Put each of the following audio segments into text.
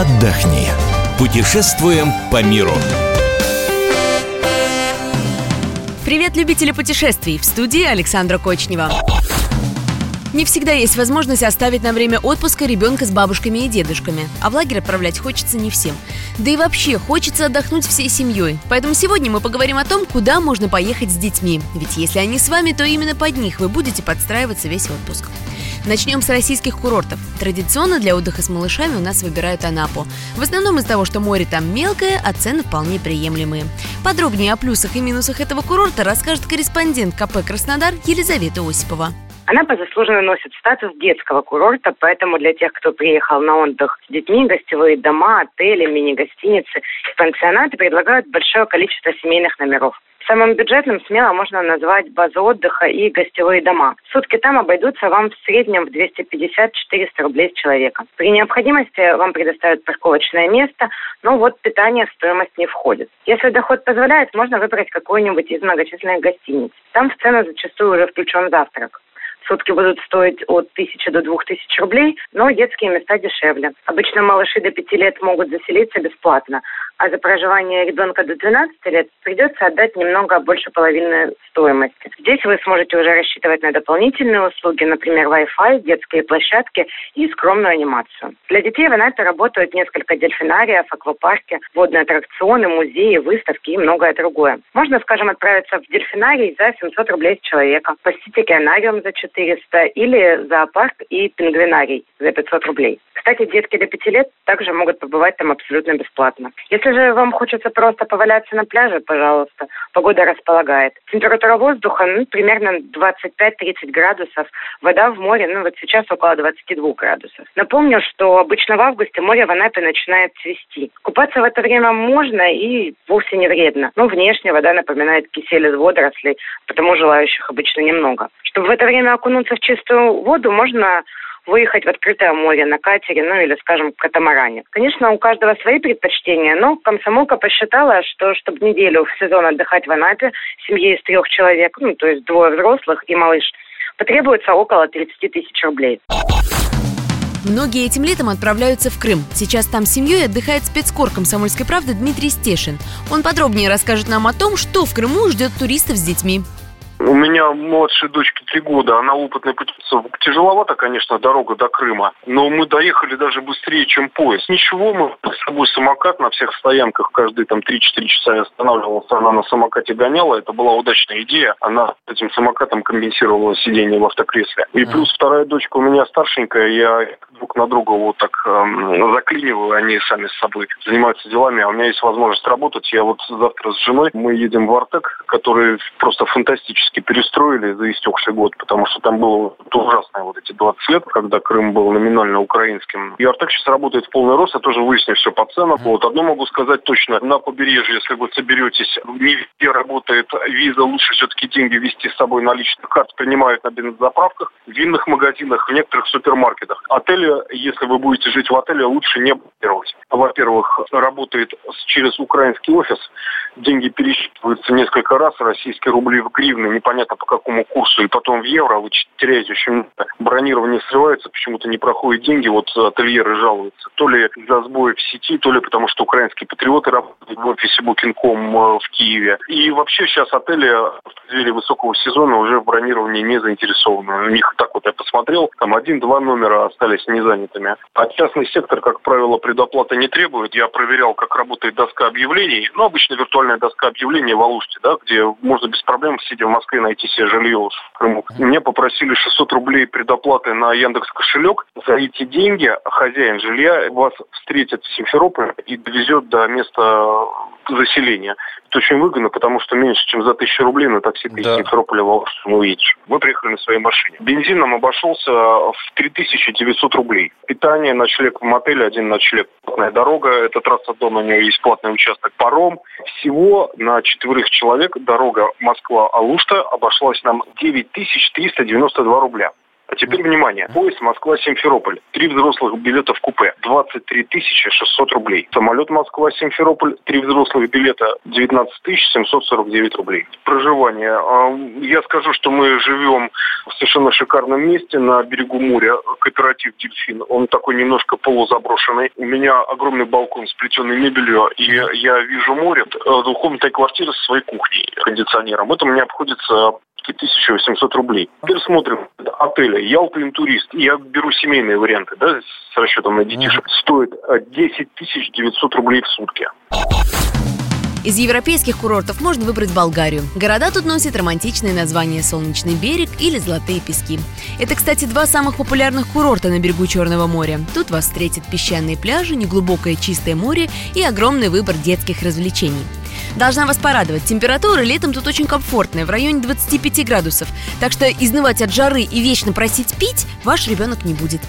отдохни. Путешествуем по миру. Привет, любители путешествий! В студии Александра Кочнева. Не всегда есть возможность оставить на время отпуска ребенка с бабушками и дедушками, а в лагерь отправлять хочется не всем. Да и вообще хочется отдохнуть всей семьей. Поэтому сегодня мы поговорим о том, куда можно поехать с детьми. Ведь если они с вами, то именно под них вы будете подстраиваться весь отпуск. Начнем с российских курортов. Традиционно для отдыха с малышами у нас выбирают Анапу. В основном из-за того, что море там мелкое, а цены вполне приемлемые. Подробнее о плюсах и минусах этого курорта расскажет корреспондент КП «Краснодар» Елизавета Осипова. Анапа заслуженно носит статус детского курорта, поэтому для тех, кто приехал на отдых с детьми, гостевые дома, отели, мини-гостиницы и пансионаты предлагают большое количество семейных номеров. Самым бюджетным смело можно назвать базу отдыха и гостевые дома. Сутки там обойдутся вам в среднем в 250-400 рублей с человека. При необходимости вам предоставят парковочное место, но вот питание в стоимость не входит. Если доход позволяет, можно выбрать какую-нибудь из многочисленных гостиниц. Там в цену зачастую уже включен завтрак. Сутки будут стоить от 1000 до 2000 рублей, но детские места дешевле. Обычно малыши до 5 лет могут заселиться бесплатно, а за проживание ребенка до 12 лет придется отдать немного больше половины стоимости. Здесь вы сможете уже рассчитывать на дополнительные услуги, например, Wi-Fi, детские площадки и скромную анимацию. Для детей в Анапе работают несколько дельфинариев, аквапарки, водные аттракционы, музеи, выставки и многое другое. Можно, скажем, отправиться в дельфинарий за 700 рублей с человека, посетить океанариум за 400 или зоопарк и пингвинарий за 500 рублей. Кстати, детки до 5 лет также могут побывать там абсолютно бесплатно. Если же вам хочется просто поваляться на пляже, пожалуйста, погода располагает. Температура воздуха ну, примерно 25-30 градусов. Вода в море, ну вот сейчас около 22 градусов. Напомню, что обычно в августе море в Анапе начинает цвести. Купаться в это время можно и вовсе не вредно. Но внешне вода напоминает кисель из водорослей, потому желающих обычно немного. Чтобы в это время окунуться в чистую воду, можно выехать в открытое море на катере, ну или, скажем, катамаране. Конечно, у каждого свои предпочтения, но комсомолка посчитала, что чтобы неделю в сезон отдыхать в Анапе семье из трех человек, ну то есть двое взрослых и малыш, потребуется около 30 тысяч рублей. Многие этим летом отправляются в Крым. Сейчас там с семьей отдыхает спецкор комсомольской правды Дмитрий Стешин. Он подробнее расскажет нам о том, что в Крыму ждет туристов с детьми. У меня младшей дочке три года, она опытная путешественница. Тяжеловато, конечно, дорога до Крыма, но мы доехали даже быстрее, чем поезд. Ничего, мы с собой самокат на всех стоянках, каждые там 3-4 часа я останавливался, она на самокате гоняла, это была удачная идея. Она этим самокатом компенсировала сидение в автокресле. И плюс вторая дочка у меня старшенькая, я друг на друга вот так эм, заклиниваю, они сами с собой занимаются делами, а у меня есть возможность работать. Я вот завтра с женой, мы едем в Артек, который просто фантастический практически перестроили за истекший год, потому что там было ужасное вот эти 20 лет, когда Крым был номинально украинским. И Артек сейчас работает в полный рост, я тоже выясню все по ценам. Вот одно могу сказать точно, на побережье, если вы соберетесь, не везде работает виза, лучше все-таки деньги вести с собой наличных карт принимают на бензозаправках, в винных магазинах, в некоторых супермаркетах. Отели, если вы будете жить в отеле, лучше не бронировать. Во-первых, работает через украинский офис, деньги пересчитываются несколько раз, российские рубли в гривны, непонятно по какому курсу, и потом в евро вы теряете очень много. Бронирование срывается, почему-то не проходят деньги, вот ательеры жалуются. То ли из-за сбоя в сети, то ли потому что украинские патриоты работают в офисе Booking.com э, в Киеве. И вообще сейчас отели в преддверии высокого сезона уже в бронировании не заинтересованы. У них так вот я посмотрел, там один-два номера остались незанятыми. А частный сектор, как правило, предоплаты не требует. Я проверял, как работает доска объявлений. Ну, обычно виртуальная доска объявлений в Алуште, да, где можно без проблем, сидя в Москве, найти себе жилье в Крыму. Мне попросили 600 рублей предоплаты на Яндекс кошелек. За эти деньги хозяин жилья вас встретит в Симферополе и довезет до места заселения. Это очень выгодно, потому что меньше, чем за тысячу рублей на такси ты да. из Симферополя в Алуште не. Мы приехали на своей машине. Бензин нам обошелся в 3900 рублей. Питание, ночлег в мотеле, один ночлег. Платная дорога, это трасса дома, у нее есть платный участок. Паром. Всего на четверых человек дорога Москва-Алушта обошлась нам 9392 рубля. А теперь внимание. Поезд Москва-Симферополь. Три взрослых билета в купе. 23 600 рублей. Самолет Москва-Симферополь. Три взрослых билета. 19 749 рублей. Проживание. А, я скажу, что мы живем в совершенно шикарном месте на берегу моря. Кооператив «Дельфин». Он такой немножко полузаброшенный. У меня огромный балкон с плетеной мебелью. И я вижу море. Двухкомнатная квартира со своей кухней, кондиционером. Это мне обходится 1800 рублей. Теперь смотрим отели. Ялта Интурист. Я беру семейные варианты, да, с расчетом на детишек. Стоит 10 900 рублей в сутки. Из европейских курортов можно выбрать Болгарию. Города тут носят романтичные названия «Солнечный берег» или «Золотые пески». Это, кстати, два самых популярных курорта на берегу Черного моря. Тут вас встретят песчаные пляжи, неглубокое чистое море и огромный выбор детских развлечений. Должна вас порадовать, температура летом тут очень комфортная, в районе 25 градусов, так что изнывать от жары и вечно просить пить ваш ребенок не будет.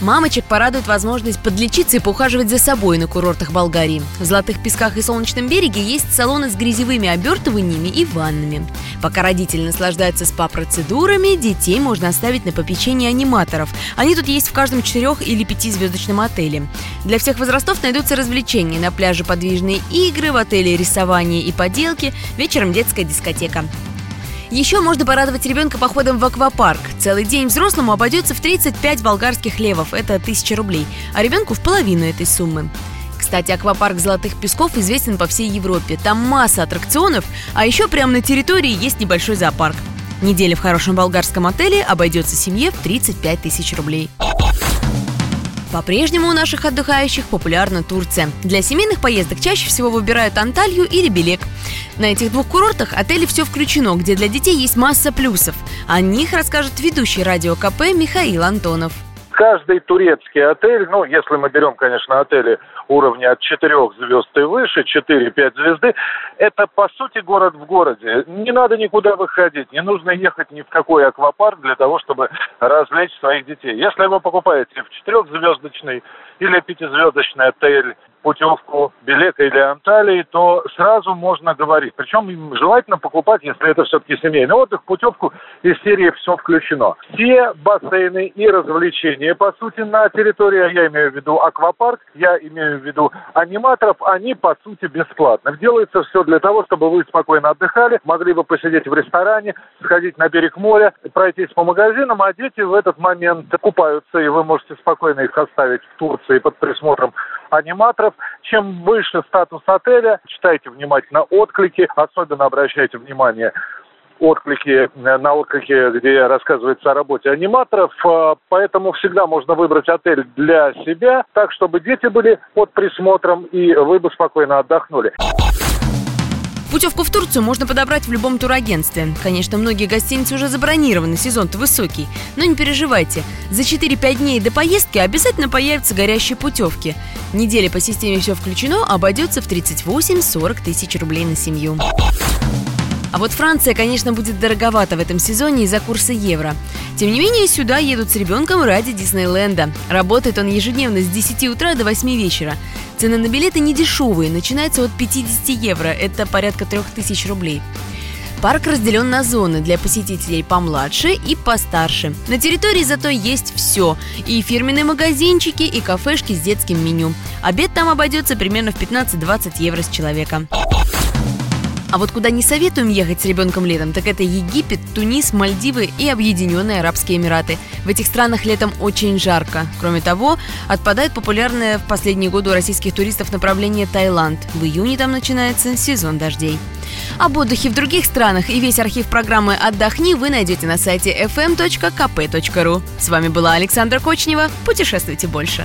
Мамочек порадует возможность подлечиться и поухаживать за собой на курортах Болгарии. В Золотых Песках и Солнечном береге есть салоны с грязевыми обертываниями и ваннами. Пока родители наслаждаются СПА-процедурами, детей можно оставить на попечение аниматоров. Они тут есть в каждом четырех- или пятизвездочном отеле. Для всех возрастов найдутся развлечения. На пляже подвижные игры, в отеле рисование и поделки, вечером детская дискотека. Еще можно порадовать ребенка походом в аквапарк. Целый день взрослому обойдется в 35 болгарских левов, это 1000 рублей, а ребенку в половину этой суммы. Кстати, аквапарк Золотых Песков известен по всей Европе. Там масса аттракционов, а еще прямо на территории есть небольшой зоопарк. Неделя в хорошем болгарском отеле обойдется семье в 35 тысяч рублей. По-прежнему у наших отдыхающих популярна Турция. Для семейных поездок чаще всего выбирают Анталью или Белек. На этих двух курортах отели все включено, где для детей есть масса плюсов. О них расскажет ведущий радио КП Михаил Антонов. Каждый турецкий отель, ну, если мы берем, конечно, отели уровня от 4 звезд и выше, 4-5 звезды, это, по сути, город в городе. Не надо никуда выходить, не нужно ехать ни в какой аквапарк для того, чтобы развлечь своих детей. Если вы покупаете в четырехзвездочный или пятизвездочный отель путевку Белека или Анталии, то сразу можно говорить. Причем желательно покупать, если это все-таки семейный отдых, путевку из серии «Все включено». Все бассейны и развлечения, по сути, на территории, я имею в виду аквапарк, я имею в виду аниматоров, они, по сути, бесплатно. Делается все для того, чтобы вы спокойно отдыхали, могли бы посидеть в ресторане, сходить на берег моря, пройтись по магазинам, а дети в этот момент купаются, и вы можете спокойно их оставить в Турции под присмотром аниматоров. Чем выше статус отеля, читайте внимательно отклики, особенно обращайте внимание отклики на отклики, где рассказывается о работе аниматоров. А, поэтому всегда можно выбрать отель для себя, так, чтобы дети были под присмотром и вы бы спокойно отдохнули. Путевку в Турцию можно подобрать в любом турагентстве. Конечно, многие гостиницы уже забронированы, сезон-то высокий. Но не переживайте, за 4-5 дней до поездки обязательно появятся горящие путевки. Неделя по системе «Все включено» обойдется в 38-40 тысяч рублей на семью. А вот Франция, конечно, будет дороговата в этом сезоне из-за курса евро. Тем не менее, сюда едут с ребенком ради Диснейленда. Работает он ежедневно с 10 утра до 8 вечера. Цены на билеты не дешевые, начинаются от 50 евро, это порядка 3000 рублей. Парк разделен на зоны для посетителей помладше и постарше. На территории зато есть все. И фирменные магазинчики, и кафешки с детским меню. Обед там обойдется примерно в 15-20 евро с человека. А вот куда не советуем ехать с ребенком летом, так это Египет, Тунис, Мальдивы и Объединенные Арабские Эмираты. В этих странах летом очень жарко. Кроме того, отпадает популярное в последние годы у российских туристов направление Таиланд. В июне там начинается сезон дождей. Об отдыхе в других странах и весь архив программы «Отдохни» вы найдете на сайте fm.kp.ru. С вами была Александра Кочнева. Путешествуйте больше.